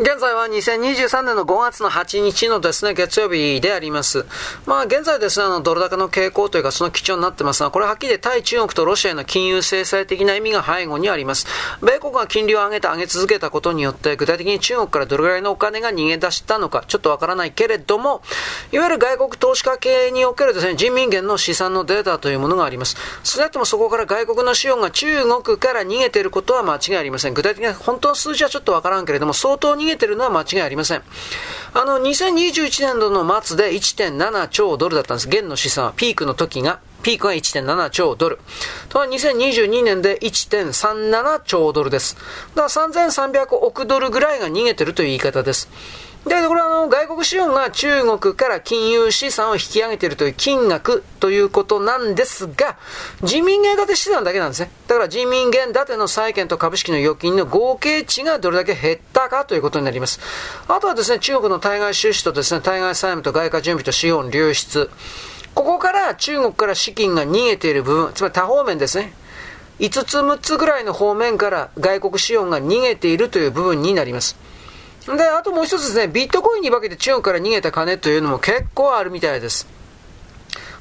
現在は2023年の5月の8日のですね、月曜日であります。まあ現在ですね、あの、ドル高の傾向というかその基調になってますが、これはっきり対中国とロシアへの金融制裁的な意味が背後にあります。米国が金利を上げて上げ続けたことによって、具体的に中国からどれぐらいのお金が逃げ出したのか、ちょっとわからないけれども、いわゆる外国投資家系におけるですね、人民元の資産のデータというものがあります。少なくともそこから外国の資本が中国から逃げていることは間違いありません。具体的な本当の数字はちょっとわからんけれども、相当逃げているのは間違いありません。あの、2021年度の末で1.7兆ドルだったんです。現の資産はピークの時が。ピークが1.7兆ドル。とは2022年で1.37兆ドルです。だから3300億ドルぐらいが逃げてるという言い方です。で、これはあの外国資本が中国から金融資産を引き上げているという金額ということなんですが、人民元建て資産だけなんですね。だから人民元建ての債券と株式の預金の合計値がどれだけ減ったかということになります。あとはですね、中国の対外収支とですね、対外債務と外貨準備と資本流出。ここから中国から資金が逃げている部分、つまり多方面ですね。5つ6つぐらいの方面から外国資本が逃げているという部分になります。で、あともう一つですね、ビットコインに化けて中国から逃げた金というのも結構あるみたいです。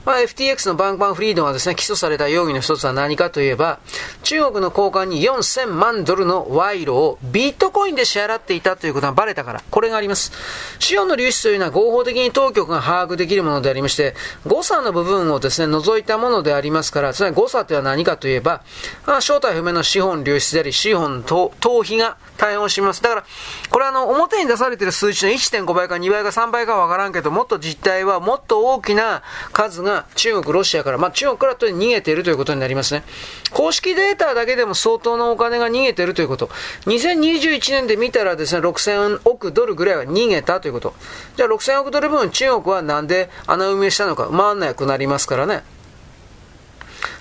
まあ、FTX のバンクマンフリードがですね、起訴された容疑の一つは何かといえば、中国の交換に4000万ドルの賄賂をビットコインで支払っていたということがバレたから、これがあります。資本の流出というのは合法的に当局が把握できるものでありまして、誤差の部分をですね、除いたものでありますから、つまり誤差というのは何かといえば、あ正体不明の資本流出であり、資本逃避が対応します。だから、これあの、表に出されている数値の1.5倍か2倍か3倍かわからんけど、もっと実態はもっと大きな数が中国、ロシアから、まあ、中国からと逃げているということになりますね。公式データだけでも相当なお金が逃げているということ。2021年で見たらですね、6000億ドルぐらいは逃げたということ。じゃあ6000億ドル分中国はなんで穴埋めしたのか、埋まんなくなりますからね。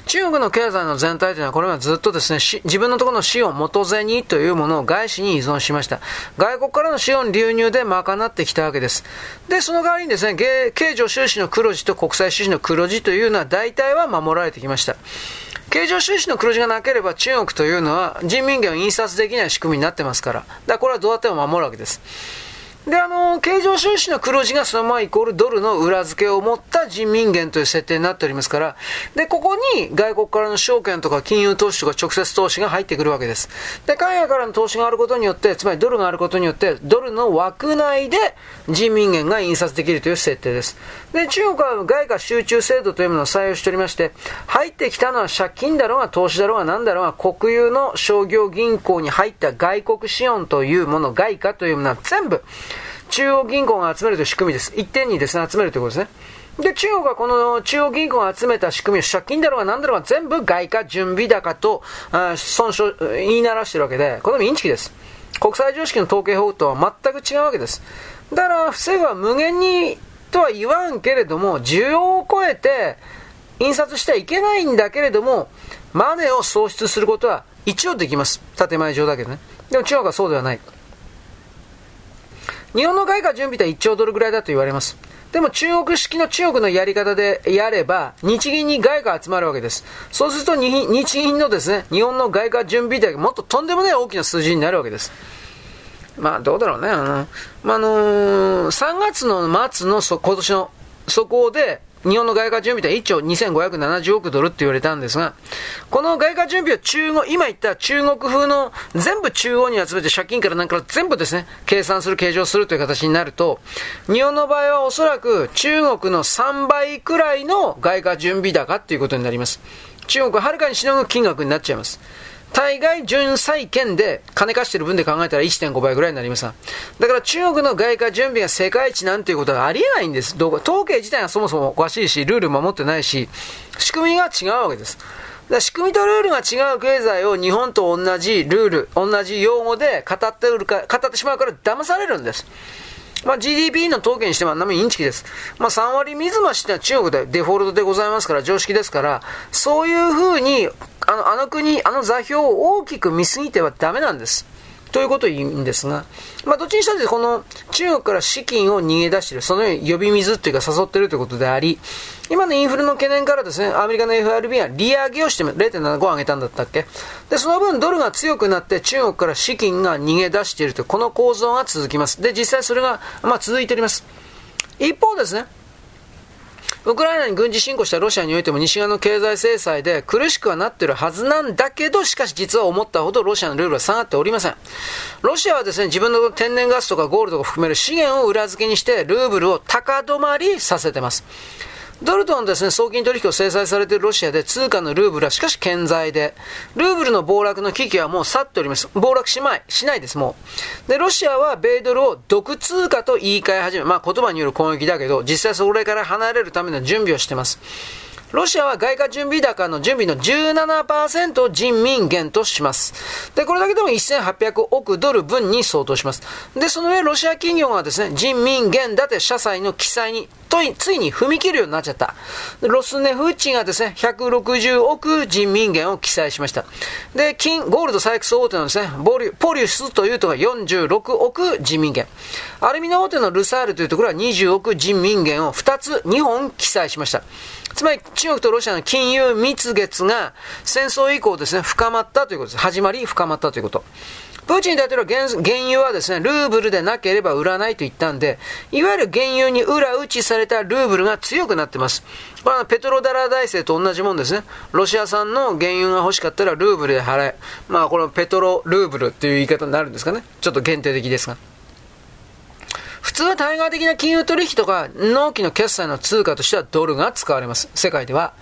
中国の経済の全体というのはこれはずっとですね、自分のところの資本元銭というものを外資に依存しました。外国からの資本流入で賄ってきたわけです。で、その代わりにですね、経常収支の黒字と国際収支の黒字というのは大体は守られてきました。経常収支の黒字がなければ中国というのは人民元を印刷できない仕組みになってますから。だからこれはどうやっても守るわけです。で、あの、経常収支の黒字がそのままイコールドルの裏付けを持った人民元という設定になっておりますから、で、ここに外国からの証券とか金融投資とか直接投資が入ってくるわけです。で、海外からの投資があることによって、つまりドルがあることによって、ドルの枠内で人民元が印刷できるという設定です。で、中国は外貨集中制度というものを採用しておりまして、入ってきたのは借金だろうが投資だろうが何だろうが国有の商業銀行に入った外国資本というもの、外貨というものは全部、中央銀行が集めるという仕組みです。一点にですね、集めるということですね。で、中国はこの中央銀行が集めた仕組みを借金だろうが何だろうが全部外貨準備高とあ損傷、言いならしてるわけで、これもインチキです。国際常識の統計法とは全く違うわけです。だから、防ぐは無限にとは言わんけれども、需要を超えて印刷してはいけないんだけれども、マネーを創出することは一応できます。建前上だけどね。でも中国はそうではない。日本の外貨準備って1兆ドルぐらいだと言われます。でも中国式の中国のやり方でやれば、日銀に外貨集まるわけです。そうすると日銀のですね、日本の外貨準備代がもっととんでもない大きな数字になるわけです。まあどうだろうね。あの、まあ、あのー、3月の末のそ今年のそこで、日本の外貨準備って1兆2570億ドルって言われたんですが、この外貨準備は中国、今言った中国風の全部中央に集めて借金からなんか全部ですね、計算する、計上するという形になると、日本の場合はおそらく中国の3倍くらいの外貨準備高っていうことになります。中国ははるかにしのぐ金額になっちゃいます。対外純債券で金貸してる分で考えたら1.5倍ぐらいになりますだから中国の外貨準備が世界一なんていうことはありえないんです。どう統計自体はそもそもおかしいし、ルール守ってないし、仕組みが違うわけです。だ仕組みとルールが違う経済を日本と同じルール、同じ用語で語ってるか、語ってしまうから騙されるんです。まあ、GDP の統計にしてはなインチキです。まあ、3割水増しというのは中国でデフォルトでございますから、常識ですから、そういうふうに、あの、あの国、あの座標を大きく見すぎてはダメなんです。ということを言うんですが、まあ、どっちにしたってこの中国から資金を逃げ出している、そのように呼び水というか誘っているということであり、今のインフレの懸念からですね、アメリカの FRB は利上げをして0.75上げたんだったっけ？で、その分ドルが強くなって中国から資金が逃げ出しているというこの構造が続きます。で、実際それが、まあ、続いております。一方ですね、ウクライナに軍事侵攻したロシアにおいても西側の経済制裁で苦しくはなっているはずなんだけど、しかし実は思ったほどロシアのルールは下がっておりません。ロシアはですね、自分の天然ガスとかゴールドを含める資源を裏付けにしてルーブルを高止まりさせてます。ドルトンですね、送金取引を制裁されているロシアで通貨のルーブルはしかし健在で、ルーブルの暴落の危機はもう去っております。暴落しまい、しないです、もう。で、ロシアは米ドルを独通貨と言い換え始め、まあ言葉による攻撃だけど、実際それから離れるための準備をしています。ロシアは外貨準備高の準備の17%を人民元とします。で、これだけでも1800億ドル分に相当します。で、その上ロシア企業がですね、人民元建て社債の記載にとついに踏み切るようになっちゃった。ロスネフーチがですね、160億人民元を記載しました。で、金、ゴールド採掘大手のですね、ボリポリウスというとが46億人民元。アルミの大手のルサールというところは20億人民元を2つ、2本記載しました。つまり中国とロシアの金融蜜月が戦争以降ですね、深まったということです。始まり深まったということ。プーチン大統領は原油はですね、ルーブルでなければ売らないと言ったんで、いわゆる原油に裏打ちされたルーブルが強くなってます。これはペトロダラ大政と同じもんですね。ロシア産の原油が欲しかったらルーブルで払え。まあこれペトロルーブルっていう言い方になるんですかね。ちょっと限定的ですが。普通は対外的な金融取引とか納期の決済の通貨としてはドルが使われます。世界では。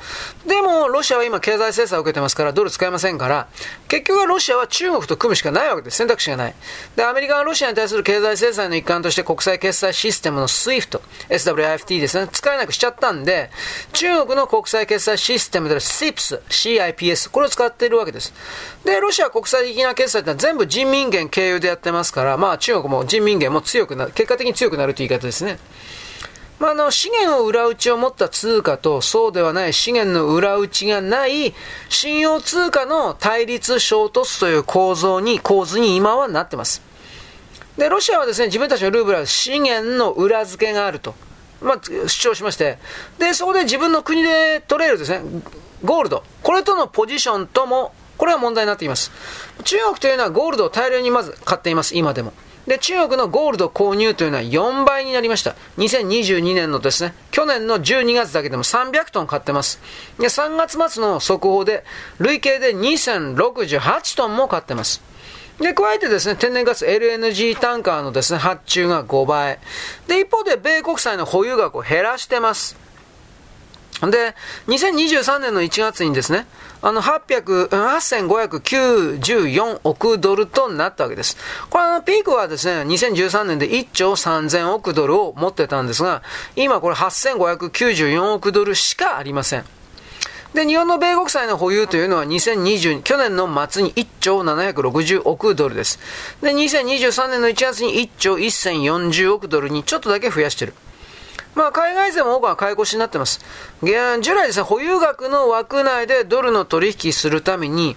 でも、ロシアは今経済制裁を受けてますからドル使えませんから、結局はロシアは中国と組むしかないわけです。選択肢がない。で、アメリカはロシアに対する経済制裁の一環として国際決済システムの SWIFT、SWIFT ですね、使えなくしちゃったんで、中国の国際決済システムである CIPS、CIPS、これを使っているわけです。で、ロシア国際的な決済ってのは全部人民元経由でやってますから、まあ中国も人民元も強くなる、結果的に強くなるという言い方ですね。まあ、あの資源を裏打ちを持った通貨とそうではない資源の裏打ちがない信用通貨の対立衝突という構造に、構図に今はなってます。で、ロシアはですね、自分たちのルーブルは資源の裏付けがあると、まあ、主張しまして、で、そこで自分の国で取れるですね、ゴールド、これとのポジションとも、これは問題になっています。中国というのはゴールドを大量にまず買っています、今でも。で、中国のゴールド購入というのは4倍になりました。2022年のですね、去年の12月だけでも300トン買ってます。で、3月末の速報で、累計で2068トンも買ってます。で、加えてですね、天然ガス LNG タンカーのですね、発注が5倍。で、一方で、米国債の保有額を減らしてます。で、2023年の1月にですね、あの、8594億ドルとなったわけです。これのピークはですね、2013年で1兆3000億ドルを持ってたんですが、今これ8594億ドルしかありません。で、日本の米国債の保有というのは2020、去年の末に1兆760億ドルです。で、2023年の1月に1兆1040億ドルにちょっとだけ増やしてる。まあ、海外勢も多くは買い越しになってます。従来ですね、保有額の枠内でドルの取引するために、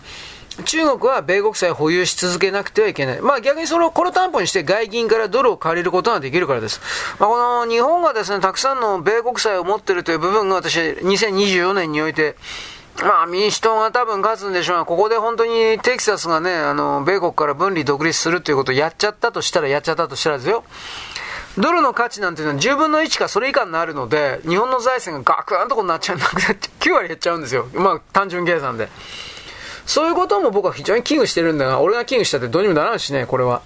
中国は米国債を保有し続けなくてはいけない。まあ逆にそれをこの担保にして外銀からドルを借りることができるからです。まあ、この日本がですね、たくさんの米国債を持っているという部分が私、2024年において、まあ民主党が多分勝つんでしょうが、ここで本当にテキサスがね、あの、米国から分離独立するということをやっちゃったとしたら、やっちゃったとしたらですよ。ドルの価値なんていうのは10分の1かそれ以下になるので、日本の財政がガクーンとこになっちゃう、なくなっちゃう、9割減っちゃうんですよ。まあ、単純計算で。そういうことも僕は非常に危惧してるんだが、俺が危惧したってどうにもならんしね、これは。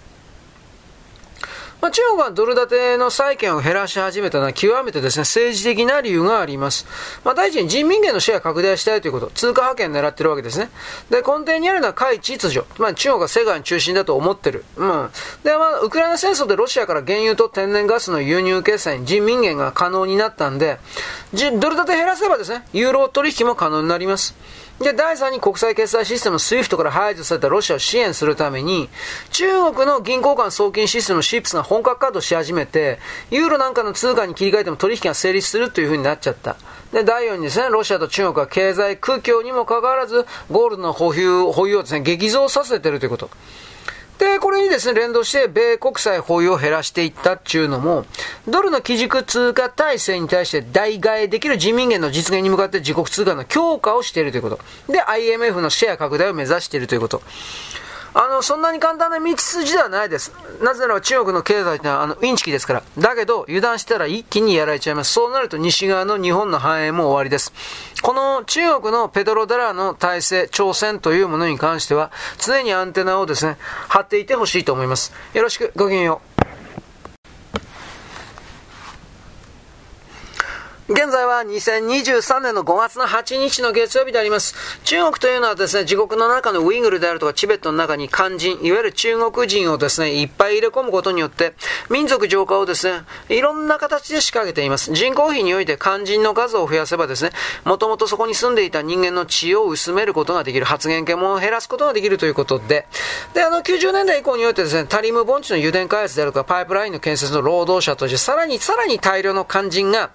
まあ、中国はドル建ての債券を減らし始めたのは極めてですね、政治的な理由があります。まあ、第一に人民元のシェア拡大したいということ、通貨派遣狙ってるわけですね。で、根底にあるのは海秩序。まあ、中国が世界の中心だと思ってる。うん。で、まあ、ウクライナ戦争でロシアから原油と天然ガスの輸入決済に人民元が可能になったんで、ドル建て減らせばですね、ユーロ取引も可能になります。で、第3に国際決済システム SWIFT から排除されたロシアを支援するために、中国の銀行間送金システム SHIPS が本格稼働し始めて、ユーロなんかの通貨に切り替えても取引が成立するというふうになっちゃった。で、第4にですね、ロシアと中国は経済空境にもかかわらず、ゴールドの保有、保有をですね、激増させてるということ。で、これにですね、連動して米国債保有を減らしていったっていうのも、ドルの基軸通貨体制に対して代替えできる人民元の実現に向かって自国通貨の強化をしているということ。で、IMF のシェア拡大を目指しているということ。あの、そんなに簡単な道筋ではないです。なぜならば中国の経済ってのは、あの、インチキですから。だけど、油断したら一気にやられちゃいます。そうなると西側の日本の繁栄も終わりです。この中国のペドロダラーの体制、挑戦というものに関しては、常にアンテナをですね、張っていてほしいと思います。よろしく、ごきげんよう。現在は2023年の5月の8日の月曜日であります。中国というのはですね、自国の中のウイグルであるとかチベットの中に肝心、いわゆる中国人をですね、いっぱい入れ込むことによって、民族浄化をですね、いろんな形で仕掛けています。人口比において肝心の数を増やせばですね、もともとそこに住んでいた人間の血を薄めることができる、発言権も減らすことができるということで、で、あの90年代以降においてですね、タリム盆地の油田開発であるとか、パイプラインの建設の労働者として、さらにさらに大量の肝心が、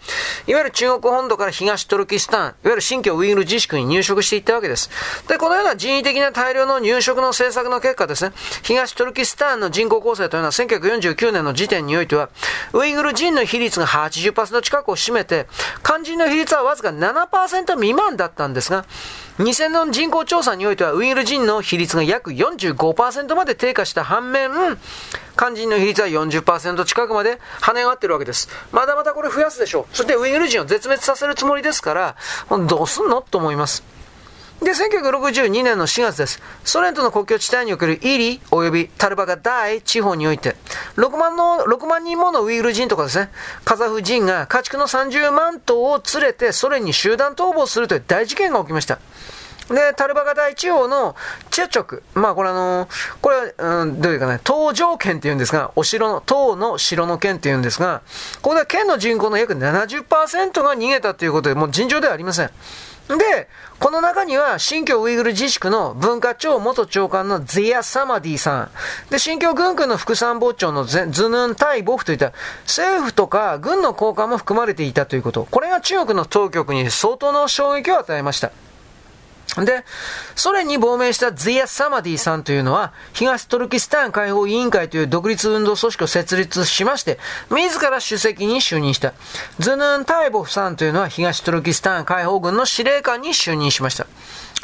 いわゆるる中国本土から東トルキスタン、いわゆる新疆ウイグル自粛に入植していったわけです。で、このような人為的な大量の入植の政策の結果ですね、東トルキスタンの人口構成というのは1949年の時点においては、ウイグル人の比率が80%近くを占めて、肝心の比率はわずか7%未満だったんですが、2000年の人口調査においては、ウイグル人の比率が約45%まで低下した反面、肝心の比率は40%近くまで跳ね上がってるわけです。まだまだこれ増やすでしょう。そしてウイグル人を絶滅させるつもりですから、どうすんの？と思います。で、1962年の4月です。ソ連との国境地帯におけるイリ及びタルバガ大地方において、6万の、6万人ものウイグル人とかですね、カザフ人が家畜の30万頭を連れてソ連に集団逃亡するという大事件が起きました。で、タルバガ大地方のチェチョク。まあ、これあのー、これは、うん、どういうかね、東条県って言うんですが、お城の、東の城の県って言うんですが、ここでは県の人口の約70%が逃げたということで、もう尋常ではありません。で、この中には、新疆ウイグル自治区の文化庁元長官のゼヤ・サマディさん、で、新疆軍区の副参謀長のズヌン・タイ・ボフといった政府とか軍の高官も含まれていたということ。これが中国の当局に相当の衝撃を与えました。で、ソ連に亡命したズヤ・サマディさんというのは、東トルキスタン解放委員会という独立運動組織を設立しまして、自ら主席に就任した。ズヌン・タイボフさんというのは、東トルキスタン解放軍の司令官に就任しました。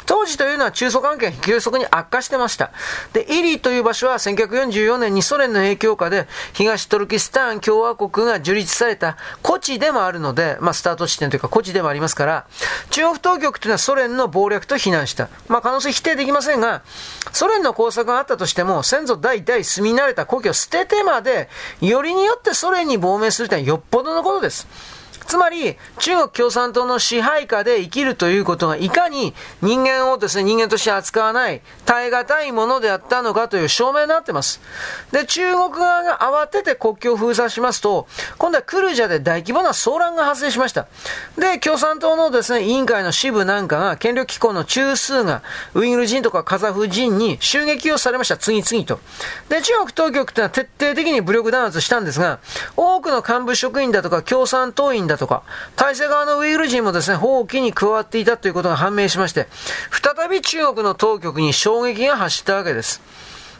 当時というのは中ソ関係が急速に悪化してました。で、イリーという場所は1944年にソ連の影響下で東トルキスタン共和国が樹立された孤地でもあるので、まあスタート地点というか孤地でもありますから、中国当局というのはソ連の謀略と非難した。まあ可能性否定できませんが、ソ連の工作があったとしても、先祖代々住み慣れた故郷を捨ててまで、よりによってソ連に亡命するというのはよっぽどのことです。つまり、中国共産党の支配下で生きるということがいかに人間をですね、人間として扱わない、耐え難いものであったのかという証明になってます。で、中国側が慌てて国境を封鎖しますと、今度はクルジャで大規模な騒乱が発生しました。で、共産党のですね、委員会の支部なんかが、権力機構の中枢が、ウイグル人とかカザフ人に襲撃をされました、次々と。で、中国当局ってのは徹底的に武力弾圧したんですが、多くの幹部職員だとか共産党員だとか、体制側のウイグル人もですね、放棄に加わっていたということが判明しまして、再び中国の当局に衝撃が走ったわけです。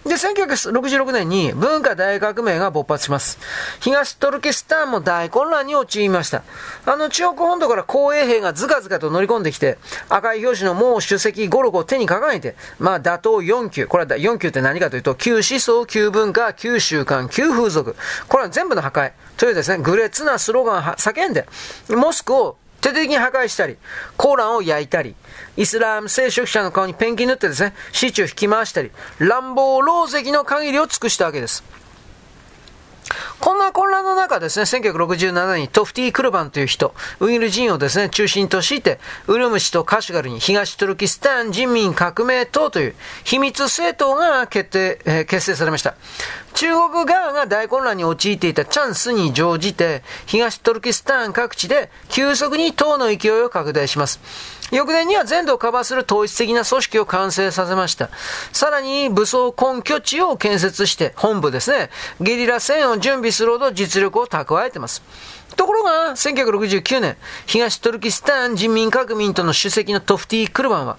で、1966年に文化大革命が勃発します。東トルキスタンも大混乱に陥りました。あの、中国本土から公衛兵がずかずかと乗り込んできて、赤い表紙のもう主席ゴルゴを手に掲げて、まあ、打倒4級。これは4級って何かというと、旧思想、旧文化、旧習慣、旧風俗。これは全部の破壊。というですね、愚劣なスローガンを叫んで、モスクを徹底的に破壊したり、コーランを焼いたり、イスラム聖職者の顔にペンキ塗ってですね、市中引き回したり、乱暴狼藉の限りを尽くしたわけです。こんな混乱の中ですね、1967年にトフティ・クルバンという人、ウイル人をですね、中心として、ウルムシとカシュガルに東トルキスタン人民革命党という秘密政党が決定、えー、結成されました。中国側が大混乱に陥っていたチャンスに乗じて、東トルキスタン各地で急速に党の勢いを拡大します。翌年には全土をカバーする統一的な組織を完成させました。さらに武装根拠地を建設して、本部ですね、ゲリラ戦を準備するほど実力を蓄えています。ところが、1969年、東トルキスタン人民革命との主席のトフティ・クルバンは、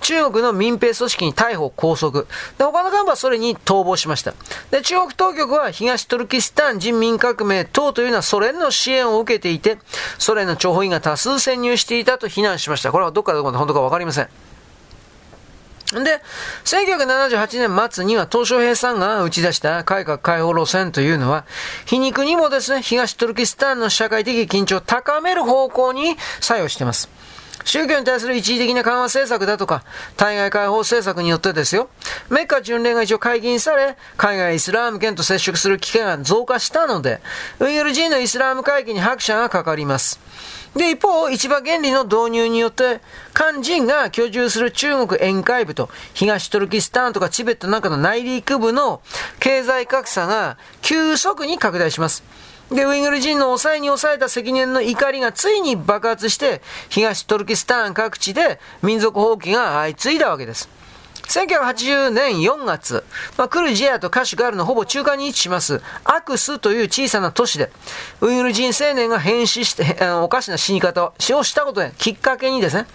中国の民兵組織に逮捕、拘束。で、他の幹部はそれに逃亡しました。で、中国当局は東トルキスタン人民革命等というのはソ連の支援を受けていて、ソ連の諜報員が多数潜入していたと非難しました。これはどっかどこまで本当かわかりません。で、1978年末には東小平さんが打ち出した改革開放路線というのは、皮肉にもですね、東トルキスタンの社会的緊張を高める方向に作用しています。宗教に対する一時的な緩和政策だとか、対外開放政策によってですよ、メッカ巡礼が一応解禁され、海外イスラーム圏と接触する機会が増加したので、ウイグル人のイスラーム会議に拍車がかかります。で、一方、市場原理の導入によって、肝心が居住する中国沿海部と東トルキスタンとかチベットなんかの内陸部の経済格差が急速に拡大します。で、ウイグル人の抑えに抑えた積年の怒りがついに爆発して、東トルキスタン各地で民族放棄が相次いだわけです。1980年4月、まあ、クルジアとカシュガールのほぼ中間に位置します、アクスという小さな都市で、ウイグル人青年が変死して、おかしな死に方をしたことで、きっかけにですね、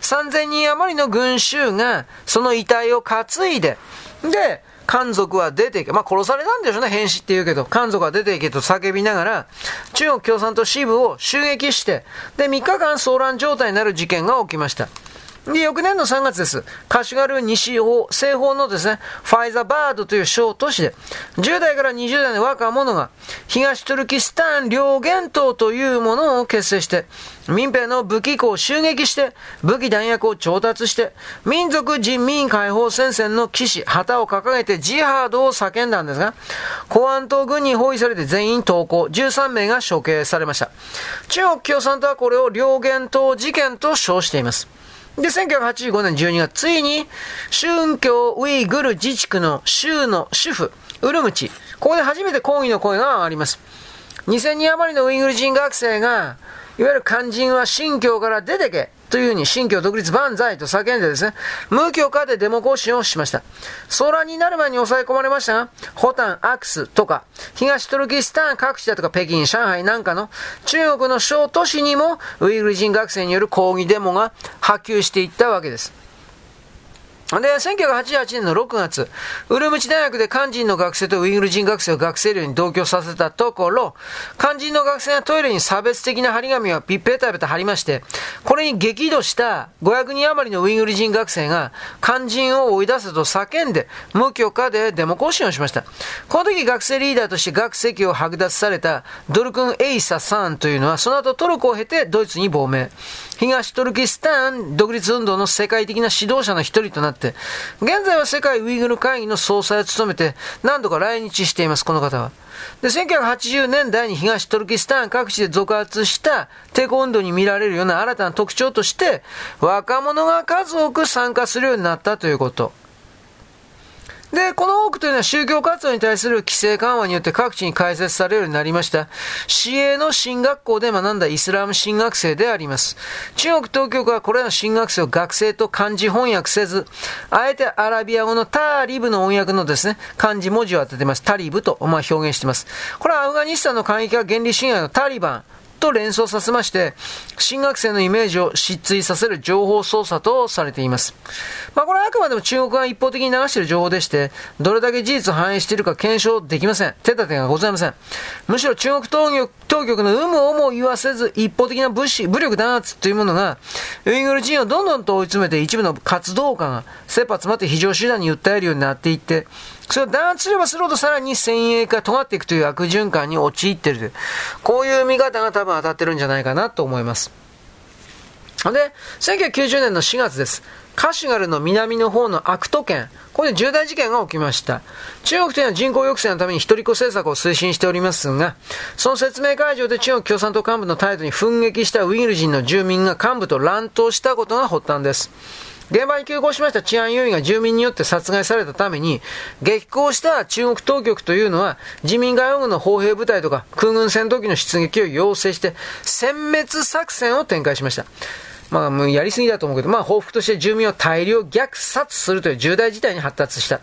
3000人余りの群衆が、その遺体を担いで、で、漢族は出ていけ。まあ、殺されたんでしょうね、変死って言うけど。漢族は出ていけと叫びながら、中国共産党支部を襲撃して、で、3日間騒乱状態になる事件が起きました。で、翌年の3月です。カシュガル西方、西方のですね、ファイザバードという小都市で、10代から20代の若者が、東トルキスタン両元党というものを結成して、民兵の武器庫を襲撃して、武器弾薬を調達して、民族人民解放戦線の騎士、旗を掲げてジハードを叫んだんですが、公安党軍に包囲されて全員投降、13名が処刑されました。中国共産党はこれを両元党事件と称しています。で、1985年12月、ついに、春教ウイグル自治区の州の主婦、ウルムチ、ここで初めて抗議の声が上がります。2000人余りのウイグル人学生が、いわゆる肝心は新教から出てけというふうに新疆独立万歳と叫んでですね、無許可でデモ行進をしました。空になる前に抑え込まれましたが、ホタン、アクスとか、東トルキスタン各地だとか北京、上海なんかの中国の小都市にもウイグル人学生による抗議デモが波及していったわけです。で、1988年の6月、ウルムチ大学で肝心の学生とウイグル人学生を学生寮に同居させたところ、肝心の学生がトイレに差別的な張り紙をピッペタペタ貼りまして、これに激怒した500人余りのウイグル人学生が肝心を追い出せと叫んで、無許可でデモ行進をしました。この時学生リーダーとして学籍を剥奪されたドルクン・エイサさんというのは、その後トルコを経てドイツに亡命。東トルキスタン独立運動の世界的な指導者の一人となって、現在は世界ウイグル会議の総裁を務めて、何度か来日しています、この方は。で、1980年代に東トルキスタン各地で続発した抵抗運動に見られるような新たな特徴として、若者が数多く参加するようになったということ。で、この多くというのは宗教活動に対する規制緩和によって各地に開設されるようになりました、市営の進学校で学んだイスラム進学生であります。中国当局はこれらの進学生を学生と漢字翻訳せず、あえてアラビア語のターリブの音訳のですね、漢字文字を当ててます。タリブと、まあ、表現しています。これはアフガニスタンの過激派原理侵害のタリバン、と連想させまして、新学生のイメージを失墜させる情報操作とされています。まあこれはあくまでも中国が一方的に流している情報でして、どれだけ事実を反映しているか検証できません。手立てがございません。むしろ中国当局当局の有無をも言わせず、一方的な武士、武力弾圧というものが、ウイグル人をどんどんと追い詰めて一部の活動家が切羽詰まって非常手段に訴えるようになっていって、それを弾圧すればするほどさらに先鋭化、尖っていくという悪循環に陥っている。こういう見方が多分当たってるんじゃないかなと思います。で、1990年の4月です。カシュガルの南の方のアクト県、ここで重大事件が起きました。中国というのは人口抑制のために一人っ子政策を推進しておりますが、その説明会場で中国共産党幹部の態度に憤激したウイグル人の住民が幹部と乱闘したことが発端です。現場に急行しました治安要員が住民によって殺害されたために、激高した中国当局というのは、自民外軍の砲兵部隊とか空軍戦闘機の出撃を要請して、殲滅作戦を展開しました。まあ、もうやりすぎだと思うけど、まあ、報復として住民を大量虐殺するという重大事態に発達した。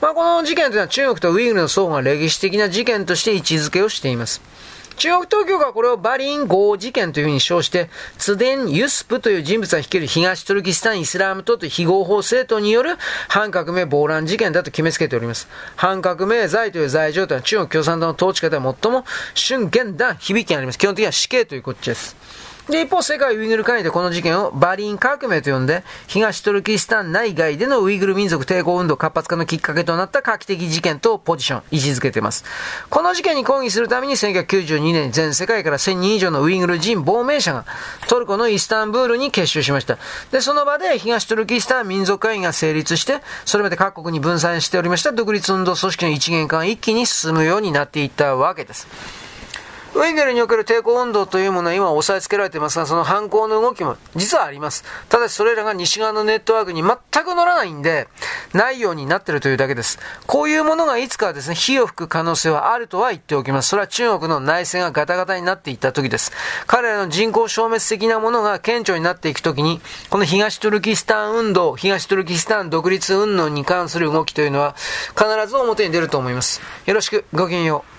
まあ、この事件というのは中国とウイグルの双方が歴史的な事件として位置づけをしています。中国当局はこれをバリン号事件というふうに称して、ツデン・ユスプという人物が率いる東トルキスタン・イスラム党という非合法政党による反革命暴乱事件だと決めつけております。反革命罪という罪 状というのは中国共産党の統治下では最も瞬間弾響きがあります。基本的には死刑ということです。で、一方、世界ウイグル会議でこの事件をバリン革命と呼んで、東トルキスタン内外でのウイグル民族抵抗運動活発化のきっかけとなった画期的事件とポジション、位置づけています。この事件に抗議するために1992年全世界から1000人以上のウイグル人亡命者がトルコのイスタンブールに結集しました。で、その場で東トルキスタン民族会議が成立して、それまで各国に分散しておりました独立運動組織の一元化が一気に進むようになっていったわけです。ウイグルにおける抵抗運動というものは今押さえつけられていますが、その反抗の動きも実はあります。ただしそれらが西側のネットワークに全く乗らないんで、ないようになってるというだけです。こういうものがいつかはですね、火を吹く可能性はあるとは言っておきます。それは中国の内戦がガタガタになっていった時です。彼らの人口消滅的なものが顕著になっていく時に、この東トルキスタン運動、東トルキスタン独立運動に関する動きというのは必ず表に出ると思います。よろしく、ごきげんよう。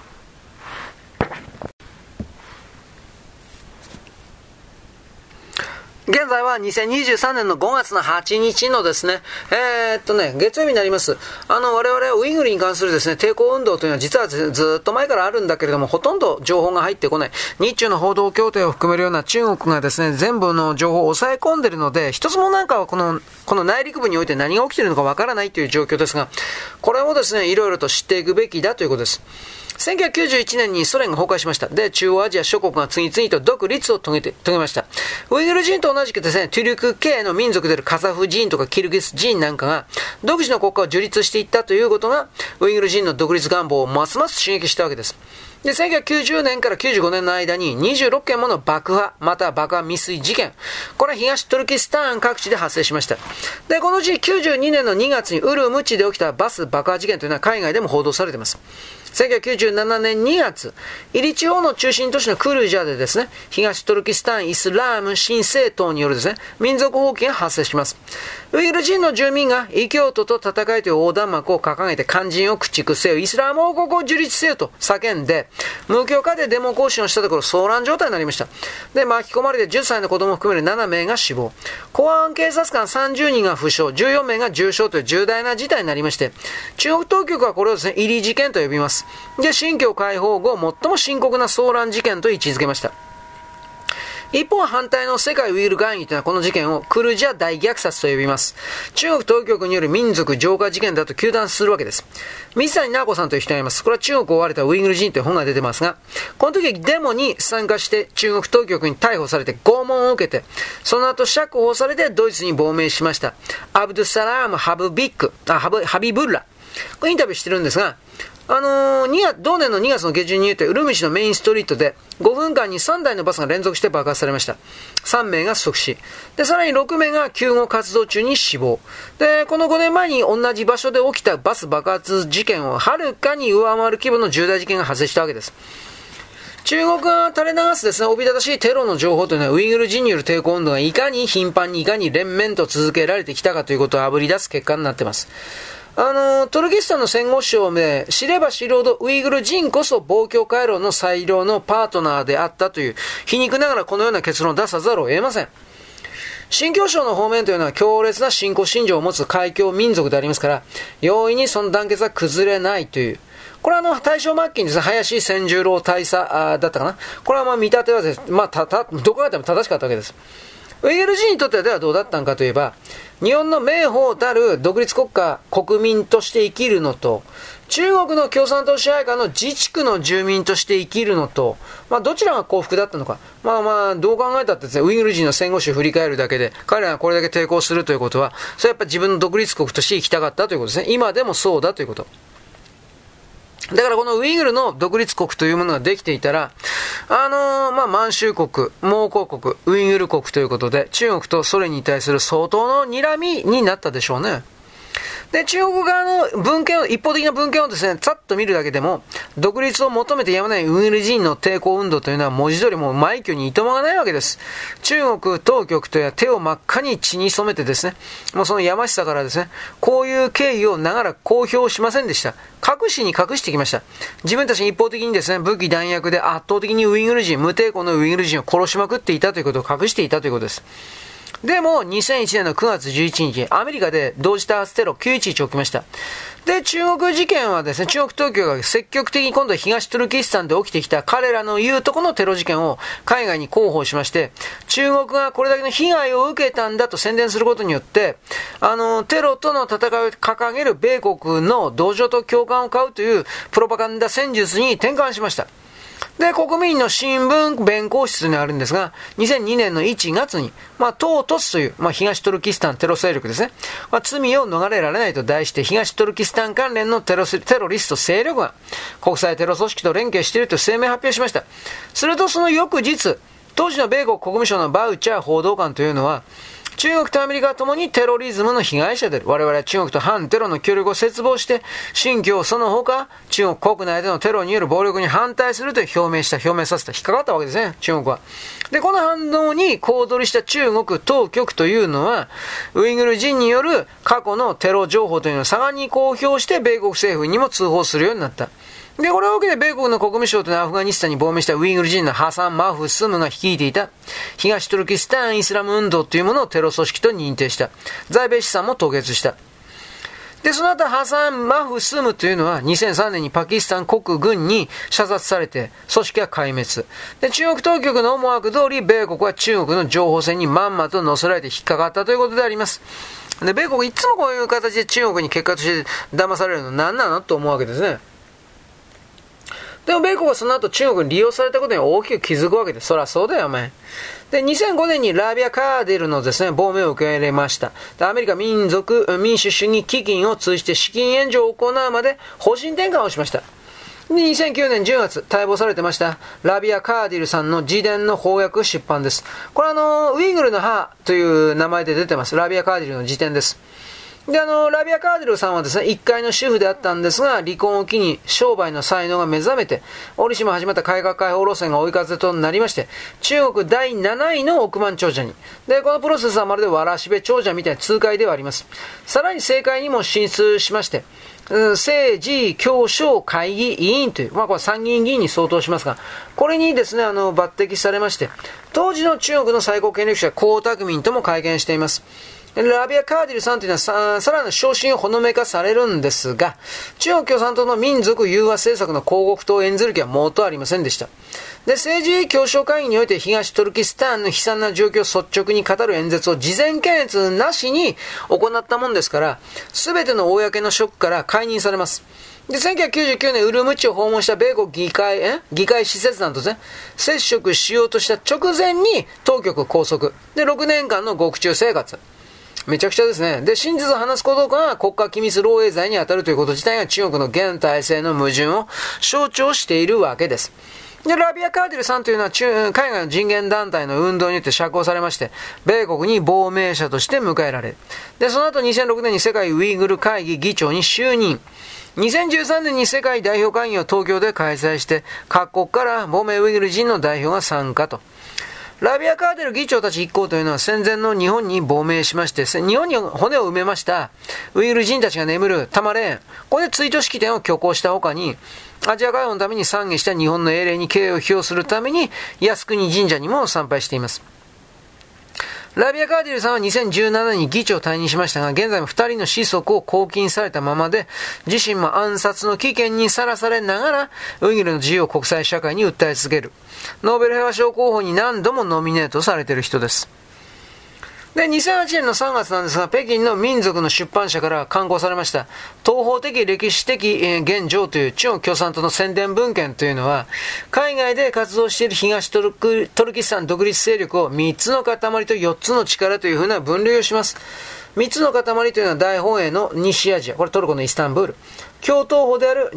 現在は2023年の5月の8日のですね、えー、っとね、月曜日になります。あの、我々ウイグルに関するですね、抵抗運動というのは実はずっと前からあるんだけれども、ほとんど情報が入ってこない。日中の報道協定を含めるような中国がですね、全部の情報を抑え込んでるので、一つもなんかはこの、この内陸部において何が起きているのかわからないという状況ですが、これをですね、いろいろと知っていくべきだということです。1991年にソ連が崩壊しました。で、中央アジア諸国が次々と独立を遂げて、遂げました。ウイグル人と同じくですね、トゥルク系の民族であるカザフ人とかキルギス人なんかが、独自の国家を樹立していったということが、ウイグル人の独立願望をますます刺激したわけです。で、1990年から95年の間に26件もの爆破、または爆破未遂事件。これは東トルキスタン各地で発生しました。で、このうち92年の2月にウルムチで起きたバス爆破事件というのは海外でも報道されています。1997年2月、イリチオの中心都市のクルジャでですね、東トルキスタンイスラーム新政党によるですね、民族放棄が発生します。ウイグル人の住民が異教徒と戦いという横断幕を掲げて肝心を駆逐せよ、イスラム王国を樹立せよと叫んで、無許可でデモ行進をしたところ騒乱状態になりました。で、巻き込まれて10歳の子供を含める7名が死亡。公安警察官30人が負傷、14名が重傷という重大な事態になりまして、中国当局はこれをですね、入り事件と呼びます。で、新疆解放後、最も深刻な騒乱事件と位置づけました。一方反対の世界ウイル会議というのはこの事件をクルジャ大虐殺と呼びます。中国当局による民族浄化事件だと糾弾するわけです。水谷直子さんという人がいます。これは中国を追われたウイグル人という本が出てますが、この時デモに参加して中国当局に逮捕されて拷問を受けて、その後釈放されてドイツに亡命しました。アブドゥサラーム・ハブビック、あハブハビブッラ。これインタビューしてるんですが、あのー、同年の2月の下旬に言うと、ウルムシのメインストリートで、5分間に3台のバスが連続して爆発されました。3名が即死。で、さらに6名が救護活動中に死亡。で、この5年前に同じ場所で起きたバス爆発事件をはるかに上回る規模の重大事件が発生したわけです。中国が垂れ流すですね、おびただしいテロの情報というのは、ウイグル人による抵抗運動がいかに頻繁にいかに連綿と続けられてきたかということをあぶり出す結果になっています。あの、トルキスタンの戦後史をで、知れば知るほどウイグル人こそ暴挙回路の最良のパートナーであったという、皮肉ながらこのような結論を出さざるを得ません。新教省の方面というのは強烈な信仰信条を持つ海峡民族でありますから、容易にその団結は崩れないという。これはあの、大正末期にですね、林千十郎大佐だったかな？これはまあ見立てはですね、まあ、た、た、どこかでも正しかったわけです。ウイグル人にとってはではどうだったのかといえば、日本の名宝たる独立国家、国民として生きるのと、中国の共産党支配下の自治区の住民として生きるのと、まあ、どちらが幸福だったのか。まあまあ、どう考えたってですね、ウイグル人の戦後史を振り返るだけで、彼らがこれだけ抵抗するということは、それはやっぱ自分の独立国として生きたかったということですね。今でもそうだということ。だからこのウイグルの独立国というものができていたら、あのー、まあ、満州国、蒙古国、ウイグル国ということで、中国とソ連に対する相当の睨みになったでしょうね。で、中国側の文献を、一方的な文献をですね、ざっと見るだけでも、独立を求めてやまないウイグル人の抵抗運動というのは文字通りもう枚挙にいとまがないわけです。中国当局とや手を真っ赤に血に染めてですね、もうそのやましさからですね、こういう経緯をながら公表しませんでした。隠しに隠してきました。自分たちに一方的にですね、武器弾薬で圧倒的にウイグル人、無抵抗のウイグル人を殺しまくっていたということを隠していたということです。でも、2001年の9月11日、アメリカで同時多発テロ911起きました。で、中国事件はですね、中国当局が積極的に今度は東トルキスタンで起きてきた彼らの言うとこのテロ事件を海外に広報しまして、中国がこれだけの被害を受けたんだと宣伝することによって、あの、テロとの戦いを掲げる米国の同情と共感を買うというプロパガンダ戦術に転換しました。で、国民の新聞弁公室にあるんですが、2002年の1月に、まあ、トートスという、まあ、東トルキスタンテロ勢力ですね。まあ、罪を逃れられないと題して、東トルキスタン関連のテロテロリスト勢力が、国際テロ組織と連携しているという声明を発表しました。すると、その翌日、当時の米国国務省のバウチャー報道官というのは、中国とアメリカは共にテロリズムの被害者である。我々は中国と反テロの協力を切望して、新疆その他、中国国内でのテロによる暴力に反対すると表明した、表明させた、引っかかったわけですね、中国は。で、この反応に行動した中国当局というのは、ウイグル人による過去のテロ情報というのを盛んに公表して、米国政府にも通報するようになった。で、これを受けて米国の国務省というのはアフガニスタンに亡命したウイグル人のハサン・マフスムが率いていた東トルキスタン・イスラム運動というものをテロ組織と認定した。在米資産も凍結した。で、その後、ハサン・マフスムというのは2003年にパキスタン国軍に射殺されて、組織は壊滅。で、中国当局の思惑通り、米国は中国の情報戦にまんまと乗せられて引っかかったということであります。で、米国いつもこういう形で中国に結果として騙されるの何なのと思うわけですね。でも米国はその後中国に利用されたことに大きく気づくわけで。そりゃそうだよ、お前。で、2005年にラビア・カーデルのですね、亡命を受け入れました。で、アメリカ民族、民主主義基金を通じて資金援助を行うまで方針転換をしました。2009年10月、待望されてました、ラビア・カーディルさんの自伝の翻訳出版です。これあの、ウイグルの歯という名前で出てます。ラビア・カーディルの自伝です。で、あの、ラビア・カーデルさんはですね、一階の主婦であったんですが、離婚を機に商売の才能が目覚めて、折しも始まった改革開放路線が追い風となりまして、中国第7位の億万長者に。で、このプロセスはまるでわらしべ長者みたいな痛快ではあります。さらに政界にも進出しまして、政治協商会議委員という、まあこれ参議院議員に相当しますが、これにですね、あの、抜擢されまして、当時の中国の最高権力者、江沢民とも会見しています。ラビア・カーディルさんというのはささらなる昇進をほのめかされるんですが、中国共産党の民族融和政策の広告と演ずる気はもうとありませんでした。で、政治協商会議において東トルキスタンの悲惨な状況を率直に語る演説を事前検閲なしに行ったもんですから、すべての公の職から解任されます。で、1999年、ウルムチを訪問した米国議会、え？議会施設団とですね、接触しようとした直前に当局拘束。で、6年間の獄中生活。めちゃくちゃですね。で、真実を話すことが国家機密漏洩罪に当たるということ自体が中国の現体制の矛盾を象徴しているわけです。で、ラビア・カーディルさんというのは中、海外の人権団体の運動によって釈放されまして、米国に亡命者として迎えられる。で、その後2006年に世界ウイグル会議議長に就任。2013年に世界代表会議を東京で開催して、各国から亡命ウイグル人の代表が参加と。ラビア・カーデル議長たち一行というのは戦前の日本に亡命しまして、日本に骨を埋めました、ウイグル人たちが眠るタマレーン、ここで追悼式典を挙行した他に、アジア海洋のために参議した日本の英霊に敬意を表するために、靖国神社にも参拝しています。ラビア・カーディルさんは2017年に議長を退任しましたが、現在も二人の子息を拘禁されたままで、自身も暗殺の危険にさらされながら、ウイグルの自由を国際社会に訴え続ける。ノーベル平和賞候補に何度もノミネートされている人です。で、2008年の3月なんですが、北京の民族の出版社から刊行されました、東方的歴史的現状という中国共産党の宣伝文献というのは、海外で活動している東トルクトルキスタン独立勢力を3つの塊と4つの力というふうな分類をします。3つの塊というのは大本営の西アジア、これトルコのイスタンブール。共闘法である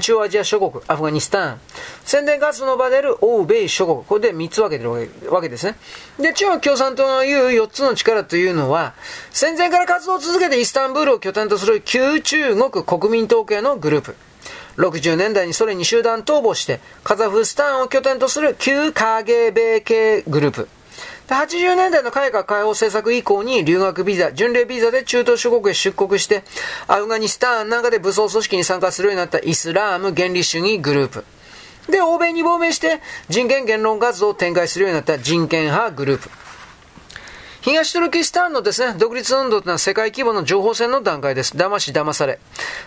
中アジア諸国、アフガニスタン。宣伝活動の場である欧米諸国。これで3つ分けてるわけですね。で、中国共産党の言う4つの力というのは、戦前から活動を続けてイスタンブールを拠点とする旧中国国民統計のグループ。60年代にソ連に集団逃亡して、カザフスタンを拠点とする旧 KGB 系グループ。で80年代の改革開放政策以降に留学ビザ、巡礼ビザで中東諸国へ出国して、アフガニスタンなんかで武装組織に参加するようになったイスラーム原理主義グループ。で、欧米に亡命して人権言論活動を展開するようになった人権派グループ。東トルキスタンのですね、独立運動というのは世界規模の情報戦の段階です。騙し騙され。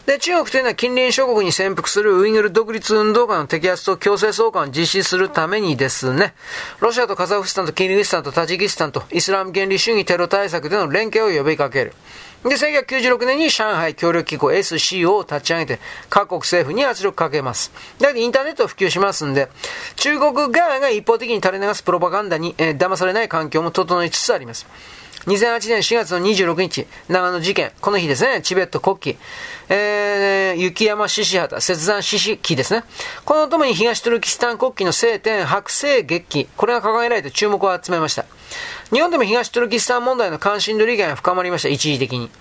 で、中国というのは近隣諸国に潜伏するウイグル独立運動家の摘発と強制送還を実施するためにですね、ロシアとカザフスタンとキリギスタンとタジキスタンとイスラム原理主義テロ対策での連携を呼びかける。で、1996年に上海協力機構 SCO を立ち上げて、各国政府に圧力かけます。だけどインターネットを普及しますんで、中国側が一方的に垂れ流すプロパガンダに、えー、騙されない環境も整いつつあります。2008年4月の26日、長野事件、この日ですね、チベット国旗、えー、雪山獅子旗、切断獅子旗ですね。このともに東トルキスタン国旗の聖典白星月旗、これが掲げられて注目を集めました。日本でも東トルキスタン問題の関心度理解が深まりました、一時的に。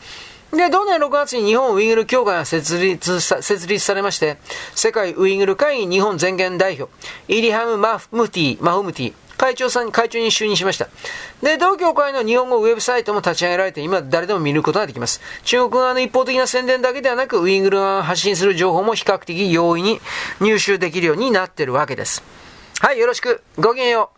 で、同年6月に日本ウイグル協会が設立さ設立されまして、世界ウイグル会議日本全権代表、イリハム・マフムティ、マフムティ、会長さん、会長に就任しました。で、同協会の日本語ウェブサイトも立ち上げられて、今誰でも見ることができます。中国側の一方的な宣伝だけではなく、ウイグル側が発信する情報も比較的容易に入手できるようになってるわけです。はい、よろしく。ごきげんよう。